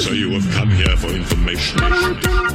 So you have come here for information.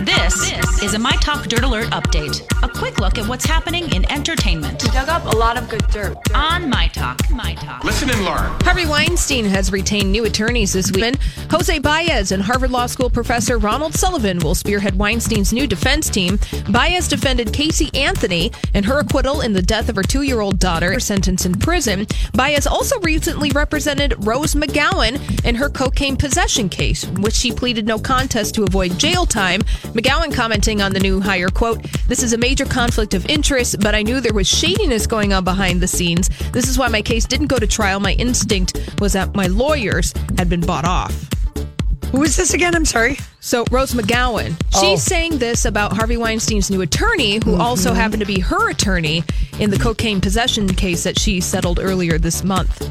This is a My Talk Dirt Alert update. A quick look at what's happening in entertainment We dug up a lot of good dirt. on My Talk. My Talk. Listen and learn. Harvey Weinstein has retained new attorneys this week. Jose Baez and Harvard Law School professor Ronald Sullivan will spearhead Weinstein's new defense team. Baez defended Casey Anthony and her acquittal in the death of her two year old daughter, her sentence in prison. Baez also recently represented Rose McGowan in her cocaine possession case, which she pleaded no contest to avoid jail time. McGowan commenting on the new hire, quote, This is a major conflict of interest, but I knew there was shadiness going on behind the scenes. This is why my case didn't go to trial. My instinct was that my lawyers had been bought off. Who is this again? I'm sorry. So, Rose McGowan, Oh. she's saying this about Harvey Weinstein's new attorney, who also Mm-hmm. happened to be her attorney in the cocaine possession case that she settled earlier this month.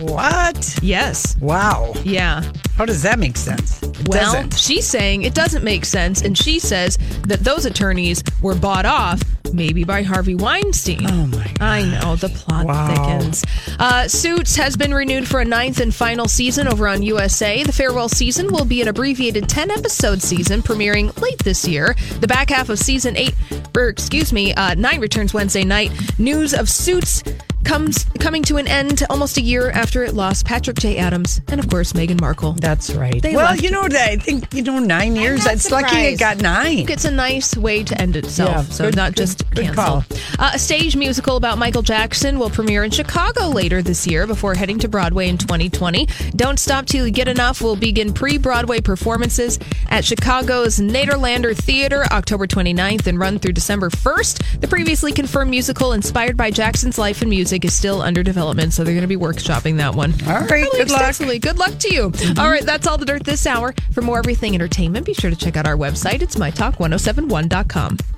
What? Yes. Wow. Yeah. How does that make sense? It Well, doesn't. she's saying it doesn't make sense, and she says that those attorneys were bought off maybe by Harvey Weinstein. Oh my I know the plot Wow. thickens. Uh, Suits has been renewed for a ninth and final season over on USA. The farewell season will be an abbreviated 10 episode season premiering late this year. The back half of season eight, or excuse me, uh, nine returns Wednesday night. News of Suits comes coming to an end almost a year after it lost Patrick J. Adams and of course Meghan Markle. That's right. They well, you know? I think you know nine years. It's lucky it got nine. It's a nice way to end itself. Yeah, so good- not good- just good cancel. Uh, a stage musical about Michael Jackson will premiere in Chicago later this year before heading to Broadway in 2020. Don't Stop Till You Get Enough will begin pre-Broadway performances at Chicago's Nederlander Theater October 29th and run through December 1st. The previously confirmed musical inspired by Jackson's life and music is still under development, so they're going to be workshopping that one. All right, Really good luck. Good luck to you. Mm-hmm. All right, that's all the dirt this hour. For more everything entertainment, be sure to check out our website. It's mytalk1071.com.